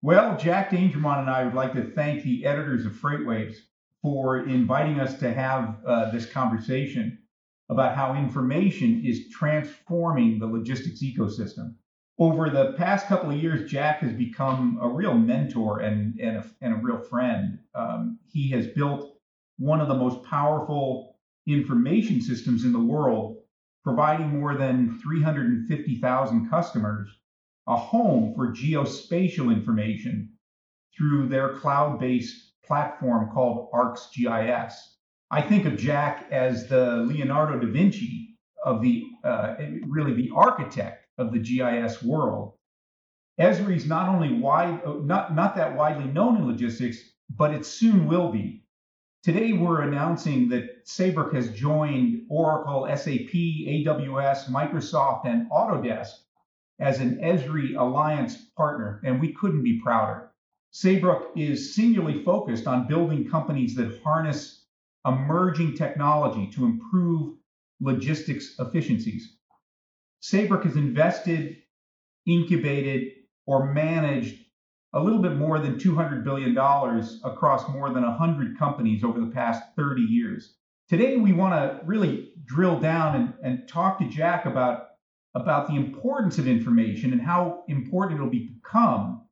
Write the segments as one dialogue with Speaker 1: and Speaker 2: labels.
Speaker 1: Well, Jack Dangermond and I would like to thank the editors of FreightWaves for inviting us to have uh, this conversation about how information is transforming the logistics ecosystem. Over the past couple of years, Jack has become a real mentor and, and, a, and a real friend. Um, he has built one of the most powerful information systems in the world, providing more than 350,000 customers a home for geospatial information through their cloud based platform called ArcGIS. I think of Jack as the Leonardo da Vinci of the, uh, really the architect of the GIS world. Esri is not only wide, not, not that widely known in logistics, but it soon will be. Today, we're announcing that Saybrook has joined Oracle, SAP, AWS, Microsoft, and Autodesk as an Esri Alliance partner, and we couldn't be prouder. Saybrook is singularly focused on building companies that harness emerging technology to improve logistics efficiencies. Saybrook has invested, incubated, or managed a little bit more than $200 billion across more than 100 companies over the past 30 years. Today, we want to really drill down and, and talk to Jack about about the importance of information and how important it'll become,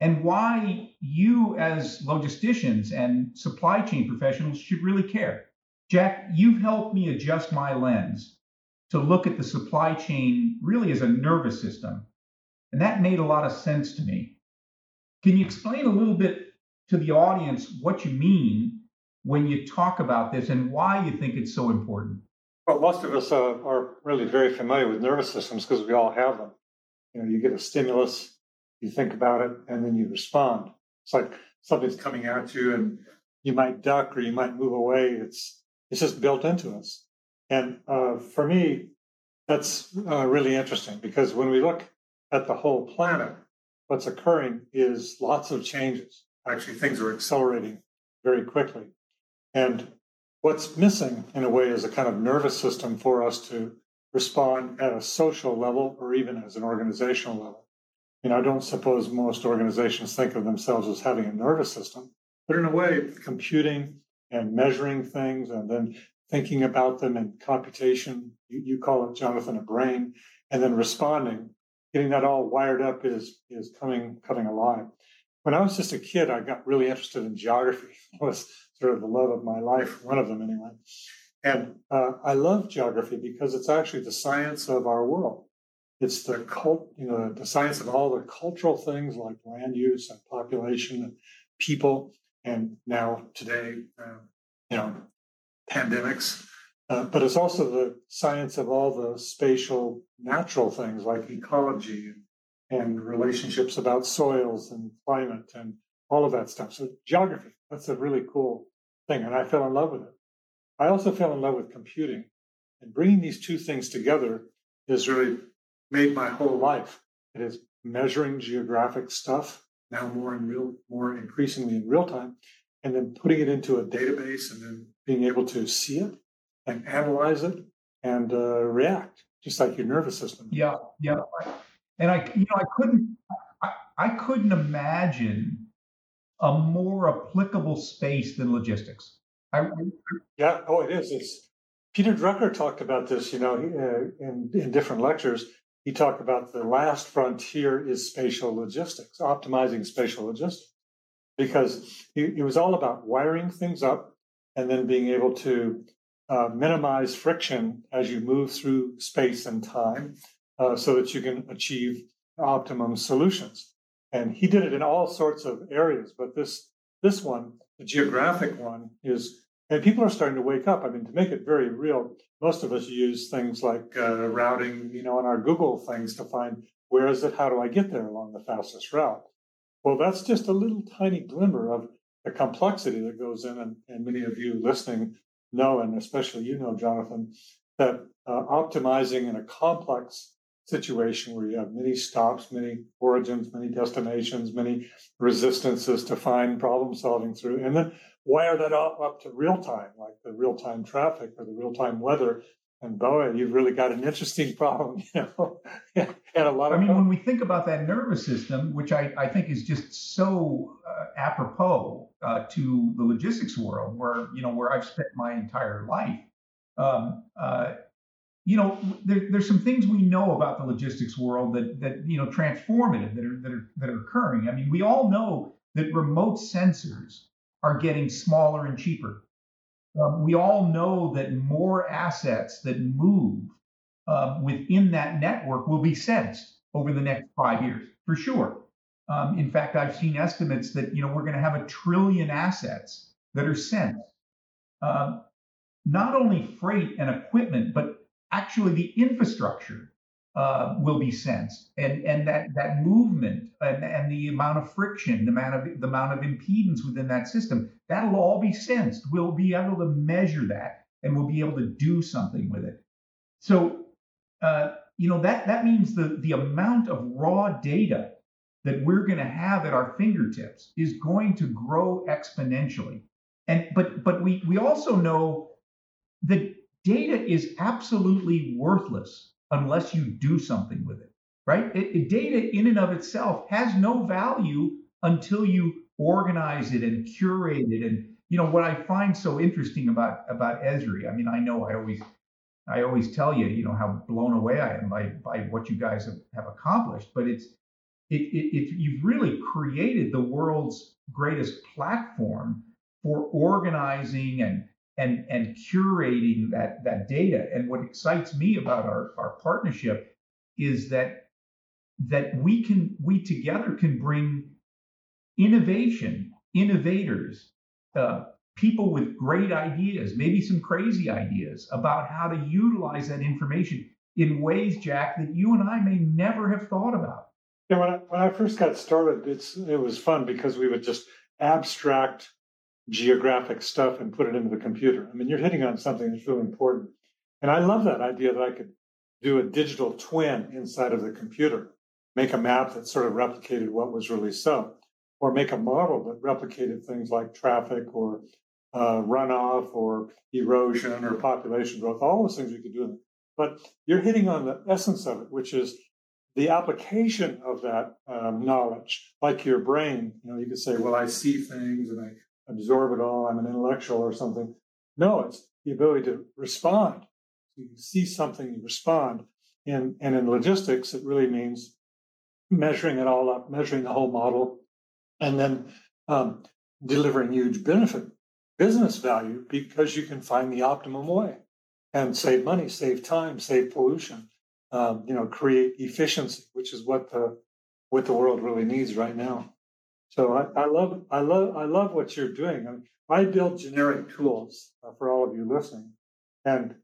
Speaker 1: and why you, as logisticians and supply chain professionals, should really care. Jack, you've helped me adjust my lens to look at the supply chain really as a nervous system. And that made a lot of sense to me. Can you explain a little bit to the audience what you mean when you talk about this and why you think it's so important?
Speaker 2: Well, most of us uh, are really very familiar with nervous systems because we all have them. You know, you get a stimulus, you think about it, and then you respond. It's like something's coming at you, and you might duck or you might move away. It's it's just built into us. And uh, for me, that's uh, really interesting because when we look at the whole planet, what's occurring is lots of changes. Actually, things are accelerating very quickly. And What's missing, in a way, is a kind of nervous system for us to respond at a social level or even as an organizational level. You know, I don't suppose most organizations think of themselves as having a nervous system, but in a way, computing and measuring things and then thinking about them in computation, you, you call it, Jonathan, a brain, and then responding, getting that all wired up is, is coming, coming alive. When I was just a kid, I got really interested in geography. It was sort of the love of my life, one of them anyway. And uh, I love geography because it's actually the science of our world. It's the cult, you know, the science of all the cultural things like land use and population and people, and now today, uh, you know, pandemics. Uh, but it's also the science of all the spatial natural things like ecology and, and relationships about soils and climate and all of that stuff. So geography, that's a really cool thing, and I fell in love with it. I also fell in love with computing, and bringing these two things together has really made my whole life. It is measuring geographic stuff now more in real, more increasingly in real time, and then putting it into a database, and then being able to see it and analyze it and uh, react, just like your nervous system.
Speaker 1: Yeah, yeah. And I, you know, I couldn't, I, I couldn't imagine a more applicable space than logistics. I,
Speaker 2: yeah, oh, it is. It's Peter Drucker talked about this, you know, uh, in in different lectures. He talked about the last frontier is spatial logistics, optimizing spatial logistics, because it was all about wiring things up and then being able to uh, minimize friction as you move through space and time, uh, so that you can achieve optimum solutions. And he did it in all sorts of areas, but this this one, the geographic one, is and people are starting to wake up. I mean, to make it very real, most of us use things like uh, routing, you know, in our Google things to find where is it, how do I get there along the fastest route. Well, that's just a little tiny glimmer of the complexity that goes in, and, and many of you listening know, and especially you know, Jonathan, that uh, optimizing in a complex situation where you have many stops, many origins, many destinations, many resistances to find problem solving through, and then wire that all up to real time, like the real time traffic or the real time weather, and Boa, you've really got an interesting problem, you know, and a lot of.
Speaker 1: I mean, when we think about that nervous system, which I, I think is just so uh, apropos uh, to the logistics world, where you know where I've spent my entire life, um, uh, you know, there, there's some things we know about the logistics world that that you know transformative that are that are that are occurring. I mean, we all know that remote sensors are getting smaller and cheaper. Um, we all know that more assets that move um, within that network will be sensed over the next five years, for sure. Um, in fact, I've seen estimates that you know we're going to have a trillion assets that are sensed. Um, not only freight and equipment, but actually the infrastructure uh, will be sensed, and and that that movement and, and the amount of friction, the amount of the amount of impedance within that system, that'll all be sensed. We'll be able to measure that, and we'll be able to do something with it. So, uh, you know that that means the the amount of raw data that we're going to have at our fingertips is going to grow exponentially. And but but we we also know that data is absolutely worthless unless you do something with it, right? It, it, data in and of itself has no value until you organize it and curate it. And you know what I find so interesting about about Esri. I mean, I know I always I always tell you, you know, how blown away I am by by what you guys have, have accomplished. But it's it, it, it you've really created the world's greatest platform for organizing and and and curating that that data. And what excites me about our, our partnership is that that we can we together can bring innovation, innovators, uh, people with great ideas, maybe some crazy ideas about how to utilize that information in ways, Jack, that you and I may never have thought about.
Speaker 2: Yeah, when I, when I first got started, it's it was fun because we would just abstract geographic stuff and put it into the computer. I mean, you're hitting on something that's really important. And I love that idea that I could do a digital twin inside of the computer, make a map that sort of replicated what was really so, or make a model that replicated things like traffic or uh, runoff or erosion or population growth, all those things we could do. But you're hitting on the essence of it, which is the application of that um, knowledge, like your brain. You know, you could say, "Well, I see things and I absorb it all. I'm an intellectual or something." No, it's the ability to respond. You see something, you respond. And, and in logistics, it really means measuring it all up, measuring the whole model, and then um, delivering huge benefit, business value, because you can find the optimum way and save money, save time, save pollution, um, you know, create efficiency, which is what the what the world really needs right now. So I, I love I love I love what you're doing. I, mean, I build generic tools uh, for all of you listening, and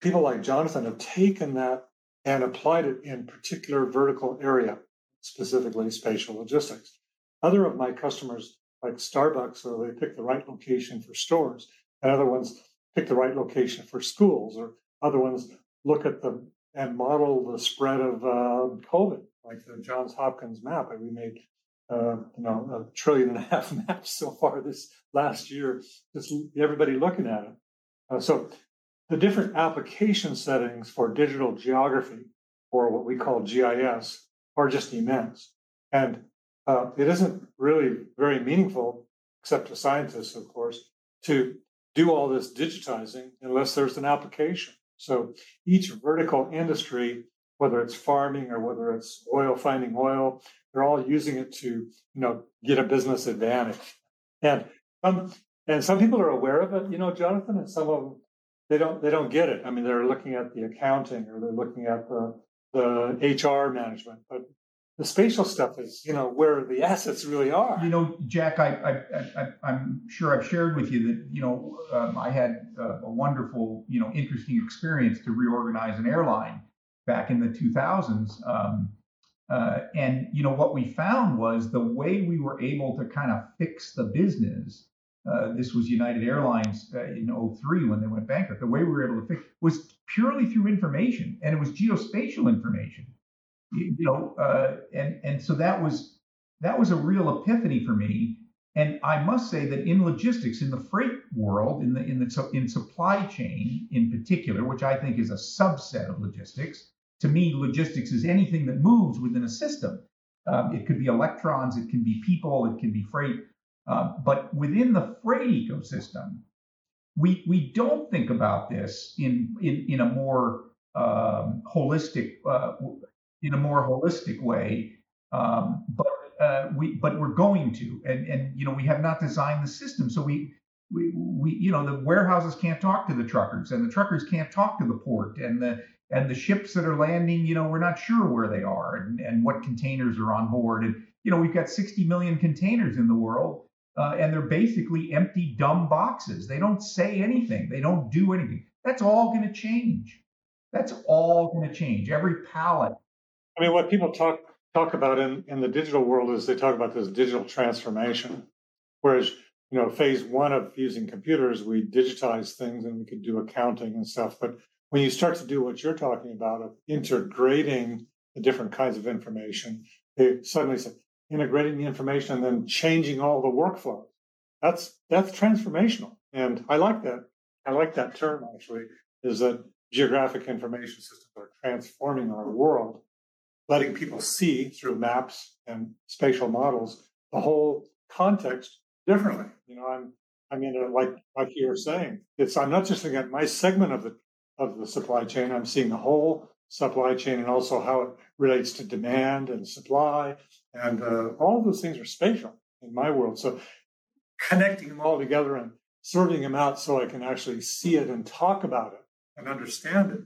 Speaker 2: people like Jonathan have taken that and applied it in particular vertical area, specifically spatial logistics. Other of my customers, like Starbucks, so they pick the right location for stores, and other ones pick the right location for schools, or other ones look at the and model the spread of uh, COVID, like the Johns Hopkins map. that we made, uh, you know, a trillion and a half maps so far this last year. Just everybody looking at it. Uh, so the different application settings for digital geography, or what we call GIS, are just immense. And uh, it isn't really very meaningful, except to scientists, of course, to do all this digitizing unless there's an application. So each vertical industry, whether it's farming or whether it's oil finding oil, they're all using it to, you know, get a business advantage. And some and some people are aware of it, you know, Jonathan, and some of them they don't they don't get it. I mean, they're looking at the accounting or they're looking at the the HR management, but the spatial stuff is you know where the assets really are.
Speaker 1: You know, Jack, I, I, am sure I've shared with you that you know um, I had a, a, wonderful you know interesting experience to reorganize an airline back in the 2000s. Um, uh, and you know what we found was the way we were able to kind of fix the business uh, this was United Airlines uh, in 03 when they went bankrupt. The way we were able to fix was purely through information, and it was geospatial information. You, know, uh, and and so that was that was a real epiphany for me. And I must say that in logistics, in the freight world, in the in the in supply chain in particular, which I think is a subset of logistics, to me, logistics is anything that moves within a system. Um, it could be electrons, it can be people, it can be freight. Uh, but within the freight ecosystem, we we don't think about this in in in a more um, holistic uh, in a more holistic way. Um, but uh, we but we're going to, and and you know we have not designed the system, so we. We, we you know the warehouses can't talk to the truckers and the truckers can't talk to the port and the and the ships that are landing you know we're not sure where they are and, and what containers are on board. And you know we've got 60 million containers in the world uh, and they're basically empty dumb boxes. They don't say anything. They don't do anything. That's all going to change. That's all going to change. Every pallet.
Speaker 2: I mean what people talk talk about in, in the digital world is they talk about this digital transformation. Whereas, you know, phase one of using computers, we digitize things and we could do accounting and stuff. But when you start to do what you're talking about of integrating the different kinds of information, they suddenly say integrating the information and then changing all the workflows. That's that's transformational. And I like that. I like that term actually, is that geographic information systems are transforming our world letting people see through maps and spatial models the whole context differently. You know, I'm I mean, like like you were saying, it's I'm not just looking at my segment of the of the supply chain. I'm seeing the whole supply chain and also how it relates to demand and supply, and uh, all those things are spatial in my world. So connecting them all together and sorting them out so I can actually see it and talk about it and understand it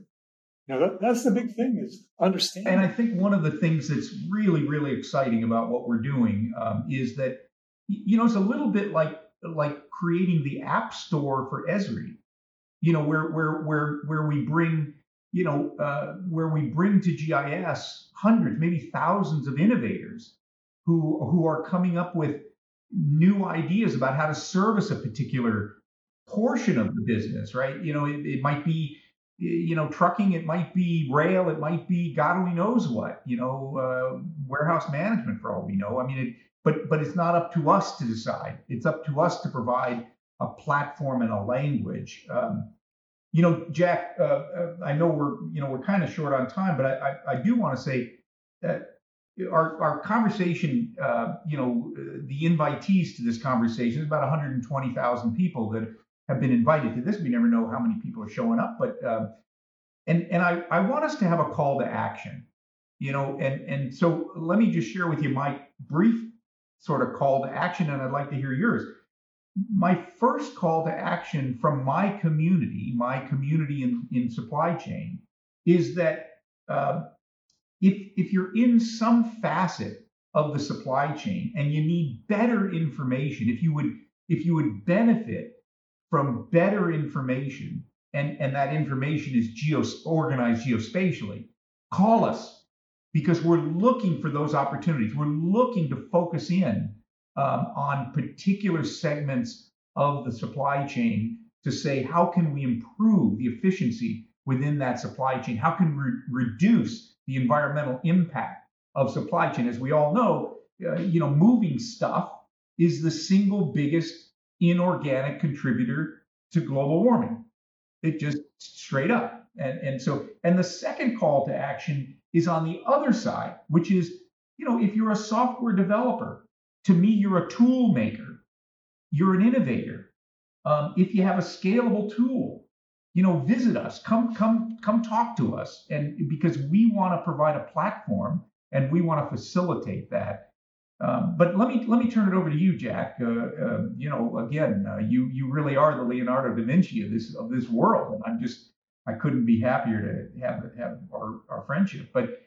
Speaker 2: Now that, that's the big thing is understanding.
Speaker 1: And I think one of the things that's really, really exciting about what we're doing um, is that, you know, it's a little bit like like creating the app store for Esri, you know, where where where where we bring, you know, uh, where we bring to GIS hundreds, maybe thousands of innovators who who are coming up with new ideas about how to service a particular portion of the business, right? You know, it, it might be you know, trucking, it might be rail, it might be God only knows what, you know, uh, warehouse management for all we know. I mean, it, but but it's not up to us to decide. It's up to us to provide a platform and a language. Um, you know, Jack, uh, uh I know we're you know we're kind of short on time, but I I, I do want to say that our our conversation, uh, you know, the invitees to this conversation is about 120,000 people that have been invited to this. We never know how many people are showing up, but um, and and I I want us to have a call to action, you know, and and so let me just share with you my brief sort of call to action, and I'd like to hear yours. My first call to action from my community, my community in, in supply chain, is that uh, if if you're in some facet of the supply chain and you need better information, if you would if you would benefit from better information, and, and that information is geo organized geospatially, call us because we're looking for those opportunities. We're looking to focus in um, on particular segments of the supply chain to say how can we improve the efficiency within that supply chain? How can we re- reduce the environmental impact of supply chain? As we all know, uh, you know, moving stuff is the single biggest inorganic contributor to global warming. It just straight up. And, and so, and the second call to action is on the other side, which is, you know, if you're a software developer, to me, you're a tool maker, you're an innovator. Um, if you have a scalable tool, you know, visit us, come, come, come talk to us. And because we want to provide a platform and we want to facilitate that. Um, but let me let me turn it over to you, Jack. Uh, uh, you know, again, uh, you you really are the Leonardo da Vinci of this of this world, and I'm just I couldn't be happier to have have our, our friendship. But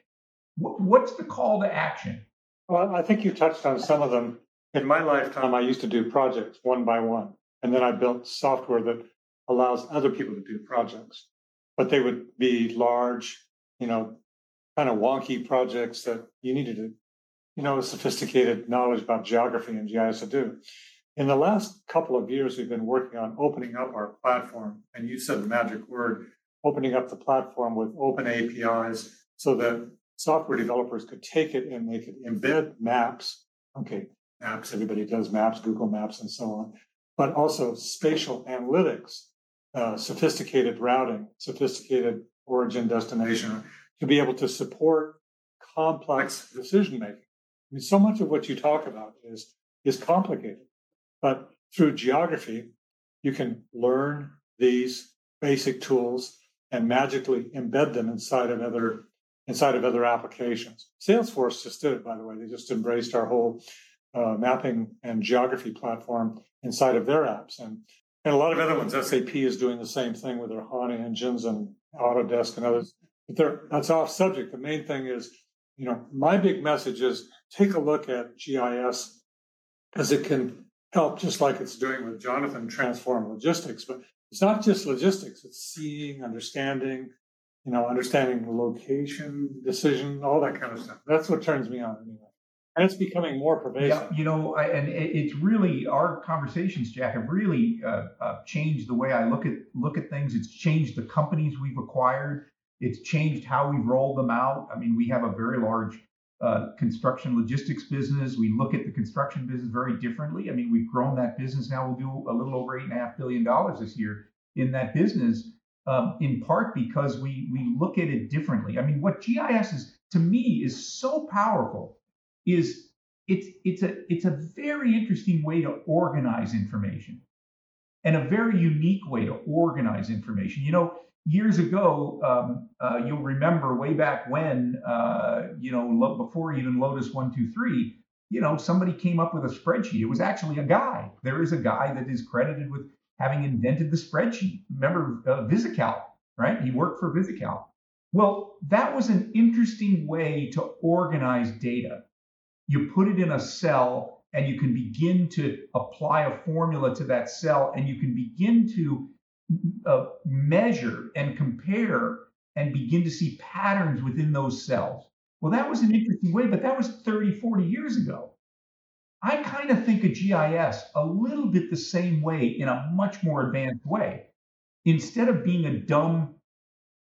Speaker 1: what's the call to action?
Speaker 2: Well, I think you touched on some of them. In my lifetime, I used to do projects one by one, and then I built software that allows other people to do projects, but they would be large, you know, kind of wonky projects that you needed to you know, sophisticated knowledge about geography and GIS to do. In the last couple of years, we've been working on opening up our platform, and you said the magic word, opening up the platform with open APIs so that software developers could take it and they could embed maps. Okay, maps. Everybody does maps, Google Maps, and so on. But also spatial analytics, uh, sophisticated routing, sophisticated origin destination to be able to support complex decision making. I mean, so much of what you talk about is is complicated, but through geography, you can learn these basic tools and magically embed them inside of other inside of other applications. Salesforce just did it, by the way. They just embraced our whole uh, mapping and geography platform inside of their apps, and and a lot of other ones. SAP is doing the same thing with their HANA engines and Autodesk and others. But that's off subject. The main thing is, you know, my big message is take a look at GIS because it can help, just like it's doing with Jonathan, transform logistics. But it's not just logistics; it's seeing, understanding, you know, understanding location, decision, all that kind of stuff. That's what turns me on anyway. And it's becoming more pervasive.
Speaker 1: Yeah, you know, I, and it's really our conversations, Jack, have really uh, uh, changed the way I look at look at things. It's changed the companies we've acquired. It's changed how we roll them out. I mean, we have a very large uh, construction logistics business. We look at the construction business very differently. I mean, we've grown that business now. We'll do a little over eight and a half billion dollars this year in that business, um, in part because we we look at it differently. I mean, what GIS is to me is so powerful. Is it's it's a it's a very interesting way to organize information, and a very unique way to organize information. You know, years ago, um, uh, you'll remember way back when, uh, you know, before even Lotus 123, you know, somebody came up with a spreadsheet. It was actually a guy. There is a guy that is credited with having invented the spreadsheet. Remember uh, VisiCalc, right? He worked for VisiCalc. Well, that was an interesting way to organize data. You put it in a cell and you can begin to apply a formula to that cell and you can begin to uh, measure and compare and begin to see patterns within those cells. Well, that was an interesting way, but that was 30, 40 years ago. I kind of think of GIS a little bit the same way in a much more advanced way. Instead of being a dumb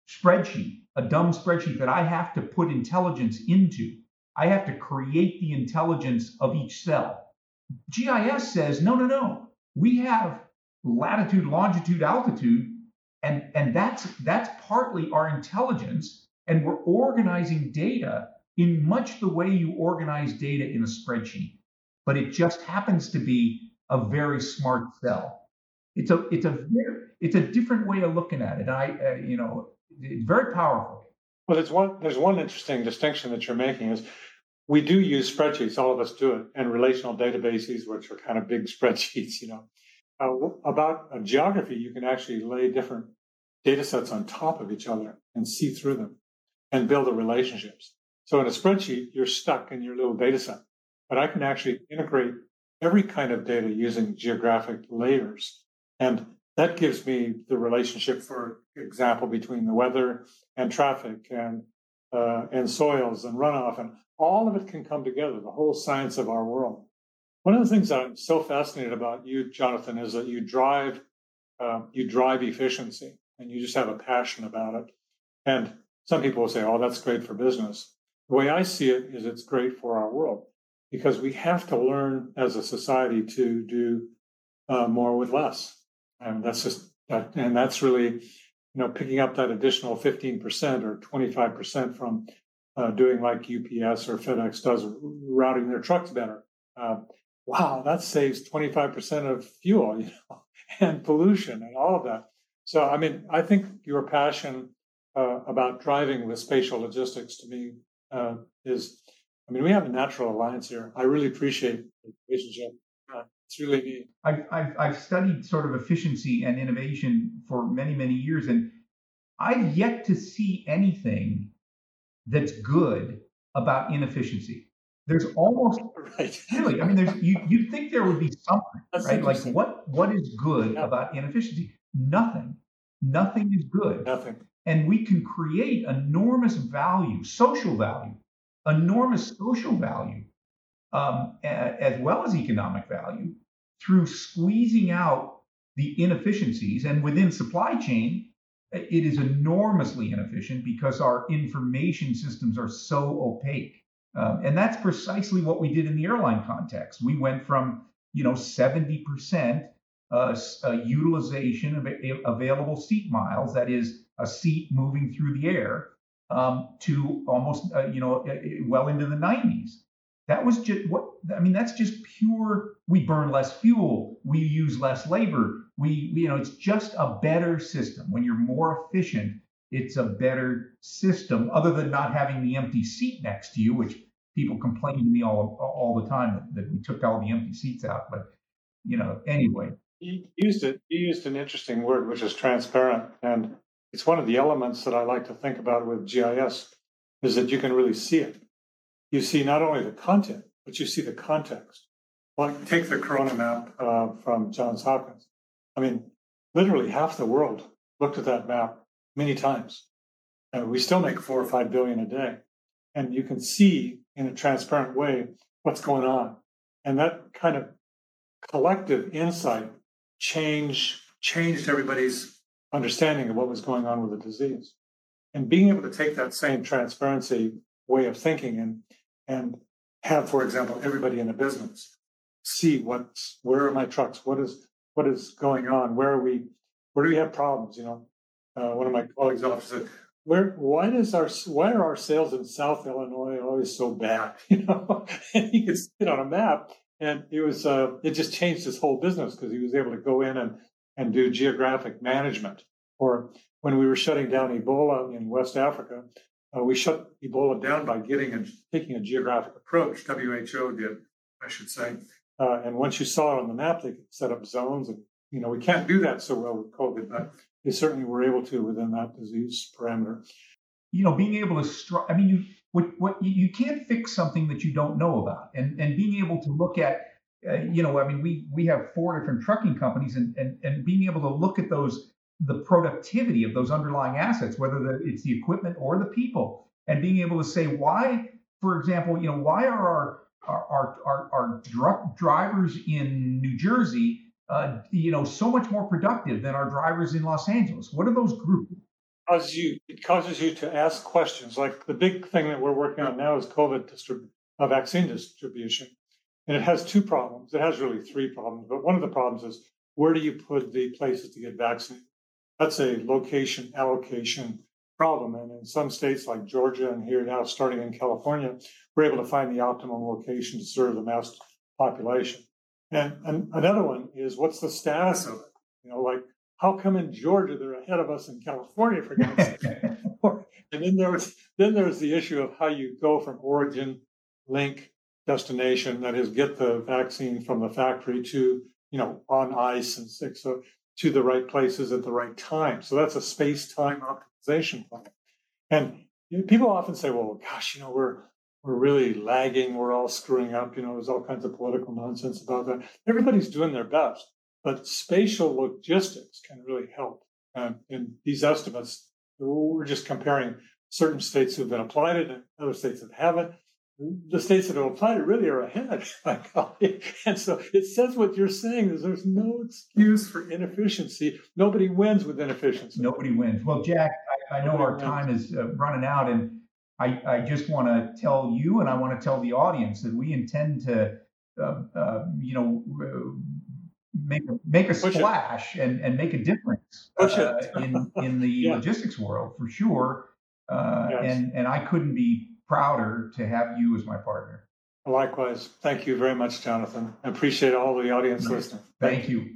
Speaker 1: spreadsheet, a dumb spreadsheet that I have to put intelligence into, I have to create the intelligence of each cell. GIS says, no, no, no. We have latitude, longitude, altitude, and and that's that's partly our intelligence, and we're organizing data in much the way you organize data in a spreadsheet, but it just happens to be a very smart cell. It's a it's a it's a different way of looking at it. I uh, you know it's very powerful.
Speaker 2: Well, there's one there's one interesting distinction that you're making is we do use spreadsheets. All of us do it, and relational databases, which are kind of big spreadsheets, you know uh, about a geography, you can actually lay different data sets on top of each other and see through them and build the relationships. So in a spreadsheet, you're stuck in your little data set, but I can actually integrate every kind of data using geographic layers. And that gives me the relationship, for example, between the weather and traffic and uh, and soils and runoff, and all of it can come together. The whole science of our world. One of the things that I'm so fascinated about you, Jonathan, is that you drive uh, you drive efficiency and you just have a passion about it. And some people will say, "Oh, that's great for business." The way I see it is, it's great for our world because we have to learn as a society to do uh, more with less, and that's just that, and that's really you know picking up that additional 15% or 25% from uh, doing like UPS or FedEx does, routing their trucks better. Uh, wow, that saves 25% of fuel, you know, and pollution and all of that. So, I mean, I think your passion uh, about driving with spatial logistics to me uh, is, I mean, we have a natural alliance here. I really appreciate the relationship. Uh, it's really neat.
Speaker 1: I've, I've, I've studied sort of efficiency and innovation for many, many years, and I've yet to see anything that's good about inefficiency. There's almost right. really, I mean, there's you you think there would be something, That's right? Like what what is good yeah. about inefficiency? Nothing. Nothing is good.
Speaker 2: Nothing.
Speaker 1: And we can create enormous value, social value, enormous social value, um, as well as economic value, through squeezing out the inefficiencies. And within supply chain, it is enormously inefficient because our information systems are so opaque. Um, and that's precisely what we did in the airline context. We went from, you know, 70% uh, uh, utilization of available seat miles, that is a seat moving through the air, um, to almost, uh, you know, well into the 90s. That was just what I mean. That's just pure. We burn less fuel. We use less labor. We, you know, it's just a better system. When you're more efficient, it's a better system. Other than not having the empty seat next to you, which people complain to me all all the time that, that we took all the empty seats out. But you know, anyway.
Speaker 2: You used it. You used an interesting word, which is transparent, and it's one of the elements that I like to think about with GIS is that you can really see it. You see not only the content, but you see the context. Like take the Corona map uh, from Johns Hopkins. I mean, literally half the world looked at that map many times. Uh, we still make four or five billion a day, and you can see in a transparent way what's going on, and that kind of collective insight change changed everybody's understanding of what was going on with the disease. And being able to take that same transparency way of thinking and and have, for example, everybody in a business see what's where are my trucks, what is what is going on, where are we, where do we have problems? You know, uh, one of my colleagues often said, "Where why does our why are our sales in South Illinois always so bad?" You know, and he could sit on a map and it was uh, it just changed his whole business because he was able to go in and and do geographic management. Or when we were shutting down Ebola in West Africa, uh, we shut Ebola down by getting and taking a geographic approach. WHO did, I should say. Uh, and once you saw it on the map, they set up zones. And you know we can't do that so well with COVID, but they certainly were able to within that disease parameter.
Speaker 1: You know, being able to, str- I mean, you what, what you can't fix something that you don't know about, and and being able to look at, uh, you know, I mean, we we have four different trucking companies, and and and being able to look at those the productivity of those underlying assets, whether the, it's the equipment or the people, and being able to say why, for example, you know, why are our our our, our, our drivers in New Jersey, uh, you know, so much more productive than our drivers in Los Angeles? What are those groups?
Speaker 2: causes you it causes you to ask questions. Like the big thing that we're working on now is COVID distrib- uh, vaccine distribution, and it has two problems. It has really three problems, but one of the problems is where do you put the places to get vaccinated? That's a location allocation problem, and in some states like Georgia and here now starting in California, we're able to find the optimum location to serve the mass population. And, and another one is what's the status of it? You know, like how come in Georgia they're ahead of us in California for God's sake? and then there was then there's the issue of how you go from origin, link, destination, that is, get the vaccine from the factory to you know on ice and so to the right places at the right time. So that's a space-time optimization plan. And you know, people often say, "Well, gosh, you know, we're we're really lagging. We're all screwing up. You know, there's all kinds of political nonsense about that. Everybody's doing their best." But spatial logistics can really help. Um, in these estimates, we're just comparing certain states who've been applied it and other states that haven't. The states that have applied it really are ahead. My colleague. And so it says what you're saying is there's no excuse for inefficiency. Nobody wins with inefficiency.
Speaker 1: Nobody wins. Well, Jack, I, I know our time is uh, running out, and I, I just want to tell you and I want to tell the audience that we intend to, uh, uh, you know, make a, make a splash and, and make a difference uh, in in the yeah. logistics world for sure. Uh, yes. And and I couldn't be prouder to have you as my partner.
Speaker 2: Likewise, thank you very much, Jonathan. I appreciate all the audience listening.
Speaker 1: Thank, you.